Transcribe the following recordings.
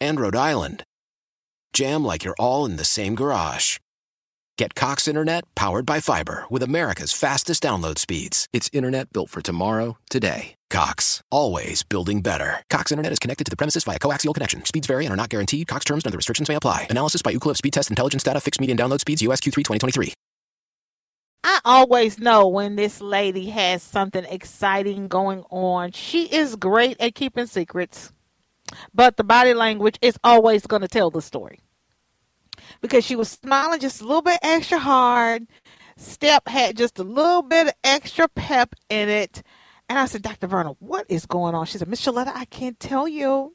and Rhode Island jam like you're all in the same garage. Get Cox Internet powered by fiber with America's fastest download speeds. It's internet built for tomorrow, today. Cox, always building better. Cox Internet is connected to the premises via coaxial connection. Speeds vary and are not guaranteed. Cox terms and other restrictions may apply. Analysis by Ookla Speed Test Intelligence Data. Fixed median download speeds. USQ3 2023. I always know when this lady has something exciting going on. She is great at keeping secrets, but the body language is always going to tell the story. Because she was smiling just a little bit extra hard. Step had just a little bit of extra pep in it. And I said, Dr. Verna, what is going on? She said, Miss Shaletta, I can't tell you.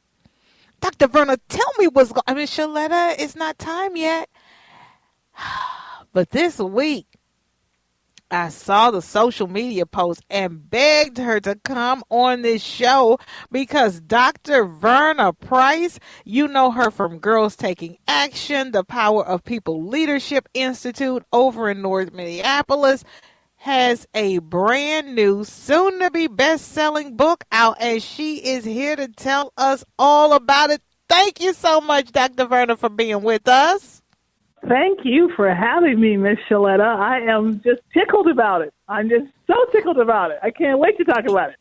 Dr. Verna, tell me what's going on. I mean, Shaletta, it's not time yet. But this week, I saw the social media post and begged her to come on this show because Dr. Verna Price, you know her from Girls Taking Action, the Power of People Leadership Institute over in North Minneapolis, has a brand new, soon to be best selling book out, and she is here to tell us all about it. Thank you so much, Dr. Verna, for being with us. Thank you for having me, Miss Shaletta. I am just tickled about it. I'm just so tickled about it. I can't wait to talk about it.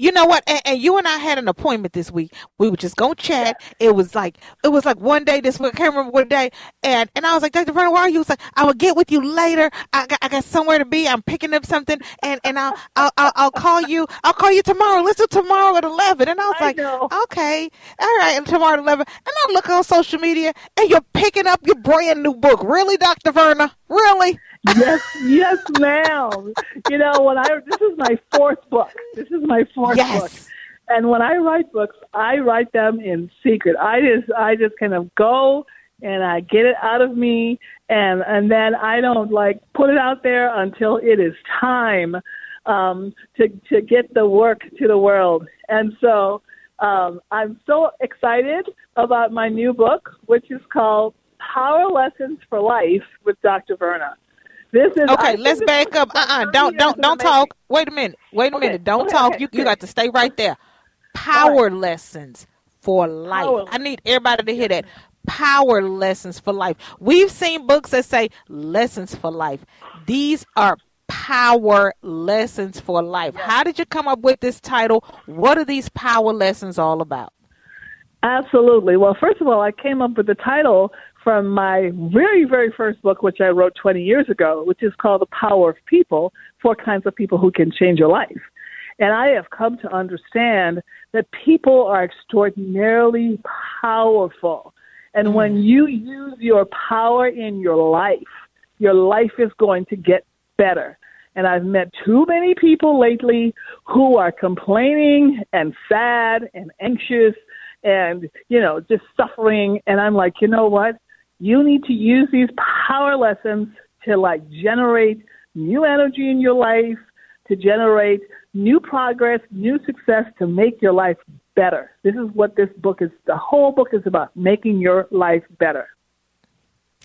You know what? And, and, you and I had an appointment this week. We were just gonna chat. It was like it was like one day this week. I can't remember what day. And and I was like, Dr. Verna, where are you? He was like, I will get with you later. I got, I got somewhere to be. I'm picking up something, and and I'll I'll, I'll, I'll call you. I'll call you tomorrow. Let's do tomorrow at eleven. And I was I like, know. okay, all right, and tomorrow at eleven. And I look on social media, and you're picking up your brand new book. Really, Dr. Verna? Really? Yes, yes, ma'am. You know, when I this is my fourth book. This is my fourth book. And when I write books, I write them in secret. I just I just kind of go and I get it out of me and and then I don't like put it out there until it is time um to to get the work to the world. And so um I'm so excited about my new book which is called Power Lessons for Life with Dr. Verna. This is Okay, think let's back up. Uh uh-uh, uh. Don't don't don't talk. Wait a minute. Wait a Okay, minute. Don't okay, talk. okay, You you got to stay right there. Power lessons for life. Power I need everybody to hear that. Power lessons for life. We've seen books that say lessons for life. These are power lessons for life. How did you come up with this title? What are these power lessons all about? Absolutely. Well, first of all, I came up with the title from my very, very first book, which I wrote 20 years ago, which is called The Power of People Four Kinds of People Who Can Change Your Life. And I have come to understand that people are extraordinarily powerful. And mm. when you use your power in your life, your life is going to get better. And I've met too many people lately who are complaining and sad and anxious and, you know, just suffering. And I'm like, you know what? You need to use these power lessons to like generate new energy in your life, to generate new progress, new success, to make your life better. This is what this book is. The whole book is about making your life better.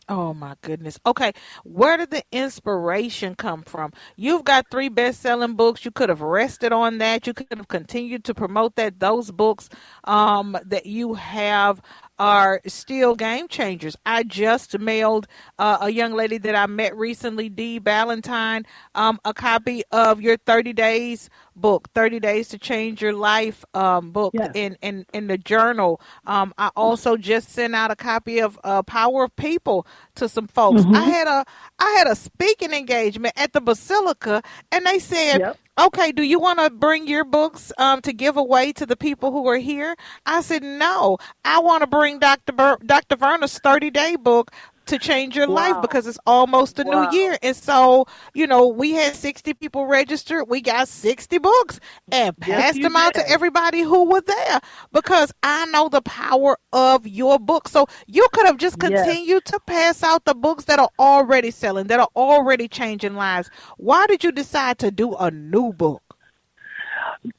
Oh my goodness. Okay, where did the inspiration come from? You've got three best-selling books. You could have rested on that. You could have continued to promote that. Those books um, that you have are still game changers. I just mailed uh, a young lady that I met recently, Dee Ballantyne, um, a copy of your 30 days book, 30 days to change your life um, book Yes. in, in, in the journal. Um, I also just sent out a copy of uh, Power of People to some folks. I had a I had a speaking engagement at the Basilica, and they said, Yep. "Okay, do you want to bring your books um, to give away to the people who are here?" I said, "No, I want to bring Dr. Ber- Dr. Verna's 30 day book." To change your Wow. life because it's almost a Wow. new year. And so, you know, we had 60 people registered. We got 60 books and passed you them out to everybody who were there because I know the power of your book. So you could have just Yes. continued to pass out the books that are already selling, that are already changing lives. Why did you decide to do a new book?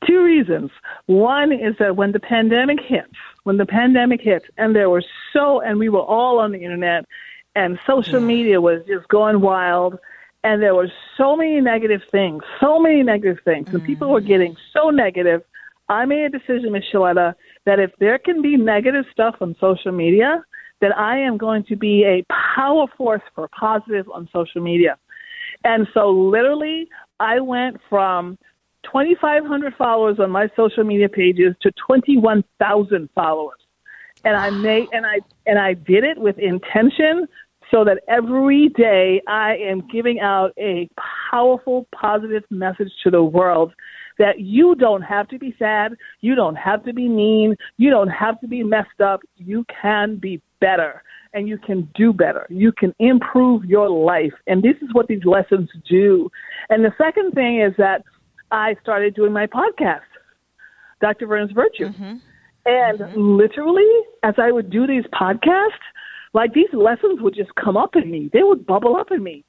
Two reasons. One is that when the pandemic hit, when the pandemic hit, and there were so, and we were all on the internet, and social media was just going wild, and there were so many negative things, so many negative things, and people were mm. getting so negative. I made a decision, Ms. Shaletta, that if there can be negative stuff on social media, that I am going to be a power force for positive on social media. And so, literally, I went from 2,500 followers on my social media pages to 21,000 followers, and I made and I and I did it with intention, so that every day I am giving out a powerful, positive message to the world that you don't have to be sad, you don't have to be mean, you don't have to be messed up. You can be better and you can do better. You can improve your life. And this is what these lessons do. And the second thing is that I started doing my podcast, Dr. Verna's Virtue. Mm-hmm. And mm-hmm. literally, as I would do these podcasts, like these lessons would just come up in me. They would bubble up in me.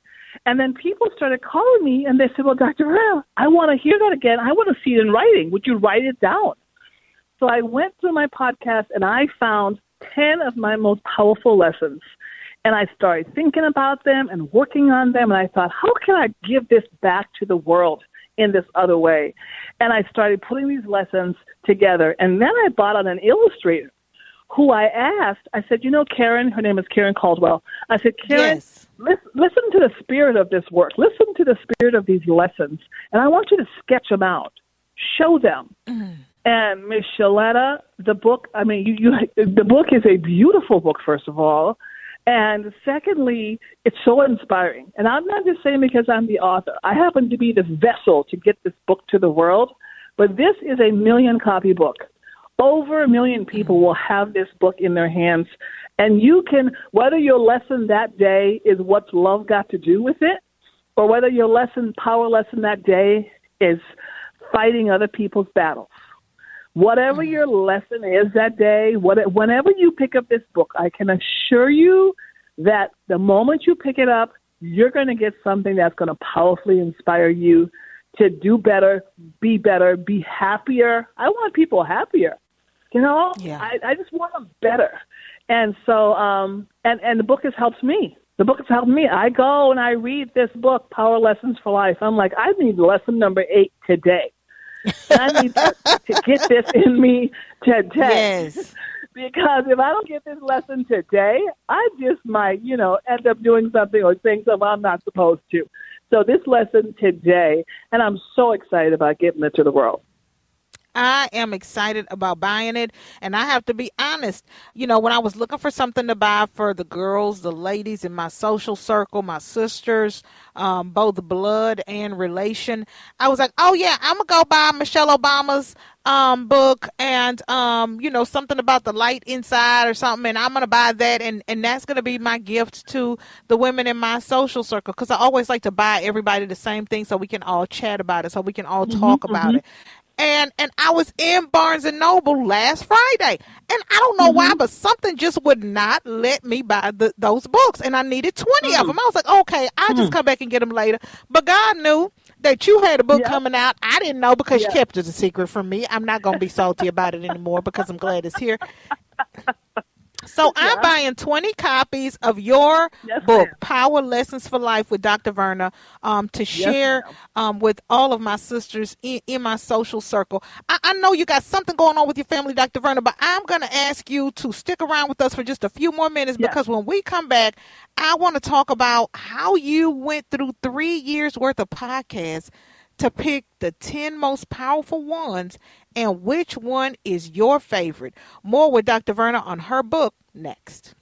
And then people started calling me and they said, Well, Dr. Verna, I want to hear that again. I want to see it in writing. Would you write it down? So I went through my podcast and I found 10 of my most powerful lessons. And I started thinking about them and working on them. And I thought, how can I give this back to the world in this other way? And I started putting these lessons together. And then I bought on an illustrator who I asked, I said, you know, Karen, her name is Karen Caldwell. I said, Karen, Yes. listen, listen to the spirit of this work. Listen to the spirit of these lessons. And I want you to sketch them out, show them. Mm-hmm. And Miss Shaletta, the book, I mean, you, you, the book is a beautiful book, first of all. And secondly, it's so inspiring. And I'm not just saying because I'm the author. I happen to be the vessel to get this book to the world. But this is a million copy book. Over a million people will have this book in their hands. And you can, whether your lesson that day is what's love got to do with it, or whether your lesson, power lesson that day is fighting other people's battles. Whatever mm-hmm. your lesson is that day, what, whenever you pick up this book, I can assure you that the moment you pick it up, you're going to get something that's going to powerfully inspire you to do better, be better, be happier. I want people happier. You know, Yeah. I, I just want them better. And so, um, and, and the book has helped me. The book has helped me. I go and I read this book, Power Lessons for Life. I'm like, I need lesson number eight today. I need to, to get this in me today. Yes. Because if I don't get this lesson today, I just might, you know, end up doing something or saying something I'm not supposed to. So this lesson today, and I'm so excited about getting it to the world. I am excited about buying it. And I have to be honest, you know, when I was looking for something to buy for the girls, the ladies in my social circle, my sisters, um, both blood and relation, I was like, oh, yeah, I'm going to go buy Michelle Obama's um, book and, um, you know, something about the light inside or something. And I'm going to buy that. And, and that's going to be my gift to the women in my social circle because I always like to buy everybody the same thing so we can all chat about it, so we can all talk about it and and I was in Barnes and Noble last Friday, and I don't know why, mm-hmm. but something just would not let me buy the, those books, and I needed twenty of mm. them. I was like, okay, I'll just mm. come back and get them later. But God knew that you had a book Yeah. coming out. I didn't know because Yeah. you kept it a secret from me. I'm not gonna be salty about it anymore because I'm glad it's here. So I'm buying 20 copies of your Yes, book. Power Lessons for Life with Dr. Verna, um, to share um, with all of my sisters in, in my social circle. I, I know you got something going on with your family, Dr. Verna, but I'm going to ask you to stick around with us for just a few more minutes Yes. because when we come back, I want to talk about how you went through three years worth of podcasts to pick the 10 most powerful ones and which one is your favorite. More with Dr. Verna on her book next.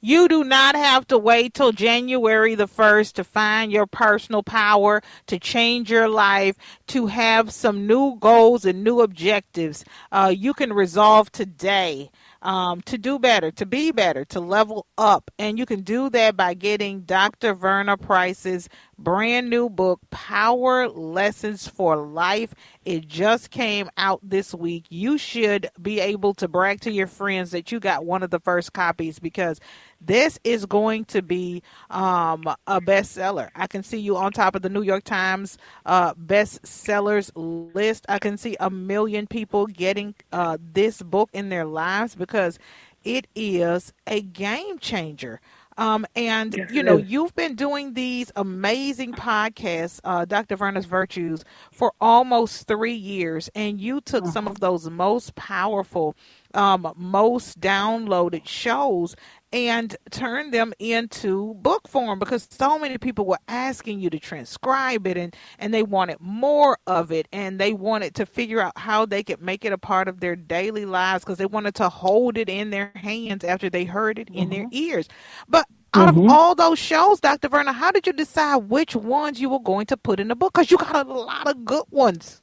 You do not have to wait till January the 1st to find your personal power, to change your life, to have some new goals and new objectives. Uh, you can resolve today. um, to do better, to be better, to level up. And you can do that by getting Dr. Verna Price's brand new book, Power Lessons for Life. It just came out this week. You should be able to brag to your friends that you got one of the first copies because this is going to be um, a bestseller. I can see you on top of the New York Times uh, bestsellers list. I can see a million people getting uh, this book in their lives because it is a game changer. Um, and yes, you know, you've been doing these amazing podcasts, uh, Dr. Verna's Virtues, for almost three years, and you took uh-huh. some of those most powerful, um, most downloaded shows and turn them into book form because so many people were asking you to transcribe it and and they wanted more of it and they wanted to figure out how they could make it a part of their daily lives because they wanted to hold it in their hands after they heard it mm-hmm. in their mm-hmm. ears but out mm-hmm. of all those shows dr verna how did you decide which ones you were going to put in the book because you got a lot of good ones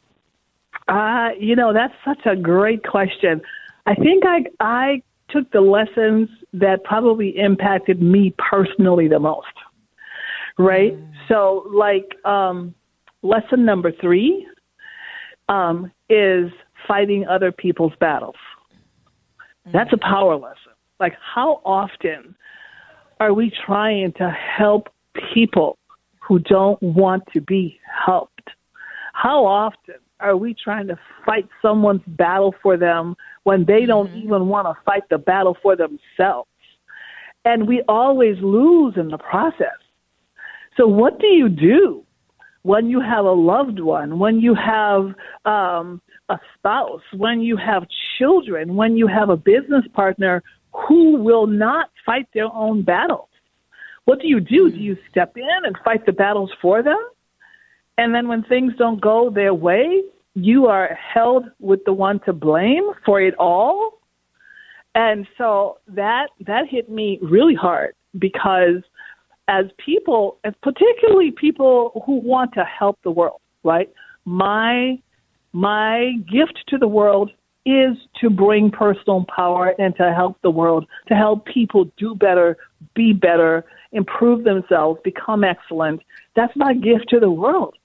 uh you know that's such a great question i think i i took the lessons that probably impacted me personally the most. Right? Mm. So, like, um, lesson number three um, is fighting other people's battles. Mm. That's a power lesson. Like, how often are we trying to help people who don't want to be helped? How often are we trying to fight someone's battle for them when they don't mm-hmm. even want to fight the battle for themselves? And we always lose in the process. So, what do you do when you have a loved one, when you have um, a spouse, when you have children, when you have a business partner who will not fight their own battles? What do you do? Do you step in and fight the battles for them? And then when things don't go their way, you are held with the one to blame for it all. And so that that hit me really hard because as people, as particularly people who want to help the world, right? My my gift to the world is to bring personal power and to help the world, to help people do better, be better, improve themselves, become excellent. That's my gift to the world.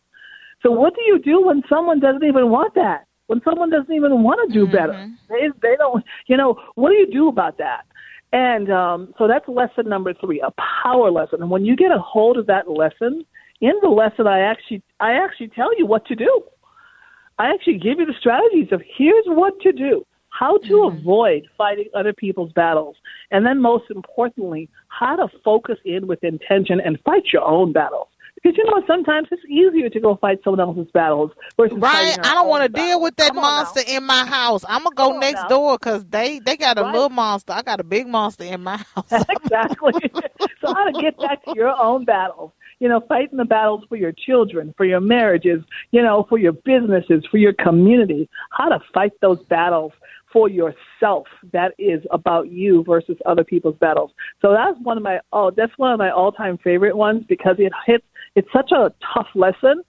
So what do you do when someone doesn't even want that? When someone doesn't even want to do mm-hmm. better? They they don't. You know what do you do about that? And um, so that's lesson number three, a power lesson. And when you get a hold of that lesson, in the lesson, I actually I actually tell you what to do. I actually give you the strategies of here's what to do, how to mm-hmm. avoid fighting other people's battles, and then most importantly, how to focus in with intention and fight your own battles. Because you know, sometimes it's easier to go fight someone else's battles versus right. I don't want to deal with that monster in my house. I'm gonna go next door because they they got a right. little monster. I got a big monster in my house. exactly. so how to get back to your own battles? You know, fighting the battles for your children, for your marriages, you know, for your businesses, for your community. How to fight those battles for yourself that is about you versus other people's battles. So that's one of my oh that's one of my all time favorite ones because it hits it's such a tough lesson,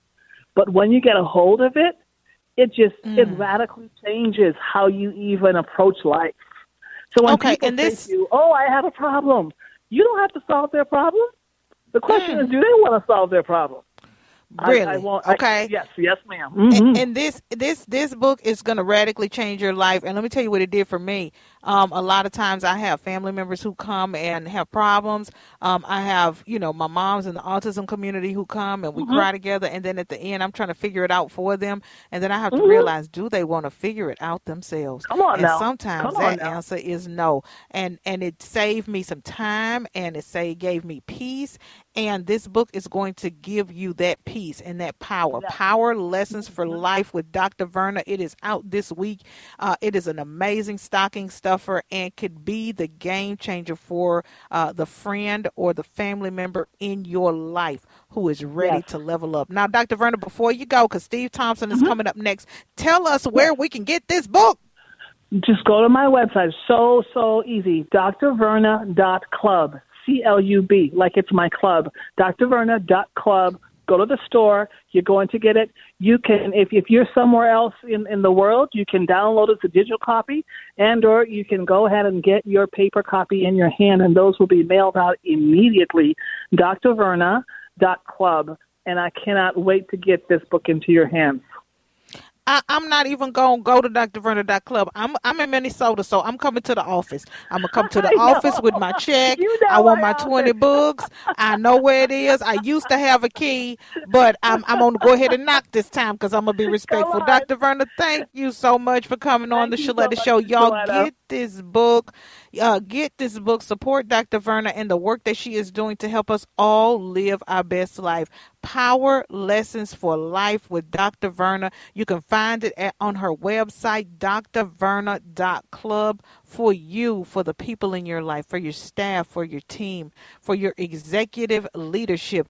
but when you get a hold of it, it just mm. it radically changes how you even approach life. So when okay, people and this... you, "Oh, I have a problem," you don't have to solve their problem. The question mm. is, do they want to solve their problem? Really? I, I won't, okay. I, yes, yes, ma'am. Mm-hmm. And, and, this this this book is going to radically change your life. And let me tell you what it did for me. Um, a lot of times I have family members who come and have problems. Um, I have, you know, my mom's in the autism community who come and we mm-hmm. cry together. And then at the end, I'm trying to figure it out for them. And then I have to mm-hmm. realize, do they want to figure it out themselves? Come on and now. sometimes Come that answer is no. And and it saved me some time and it say gave me peace. And this book is going to give you that peace and that power. Yeah. Power Lessons for mm-hmm. Life with Dr. Verna. It is out this week. Uh, it is an amazing stocking stuff suffer and could be the game changer for uh, the friend or the family member in your life who is ready yes. to level up. Now, Dr. Verna, before you go, because Steve Thompson is mm-hmm. coming up next, tell us where we can get this book. Just go to my website. So, so easy. drverna.club. C L U B, like it's my club. drverna.club go to the store. You're going to get it. You can, if, if you're somewhere else in, in the world, you can download it as a digital copy, and or you can go ahead and get your paper copy in your hand, and those will be mailed out immediately. Dr. Verna dot club, and I cannot wait to get this book into your hands. I, am not even gonna go to Dr. Verna Club. I'm I'm in Minnesota, so I'm coming to the office. I'm gonna come to the office with my check. You know I want my office. 20 books. I know where it is. I used to have a key, but I'm I'm gonna go ahead and knock this time because I'm gonna be respectful. Dr. Verna, thank you so much for coming on the Thank you so Show. Y'all Shaletta. get this book. Uh, get this book. Support Dr. Verna and the work that she is doing to help us all live our best life. Power Lessons for Life with Dr. Verna. You can find it at, on her website, drverna.club, for you, for the people in your life, for your staff, for your team, for your executive leadership.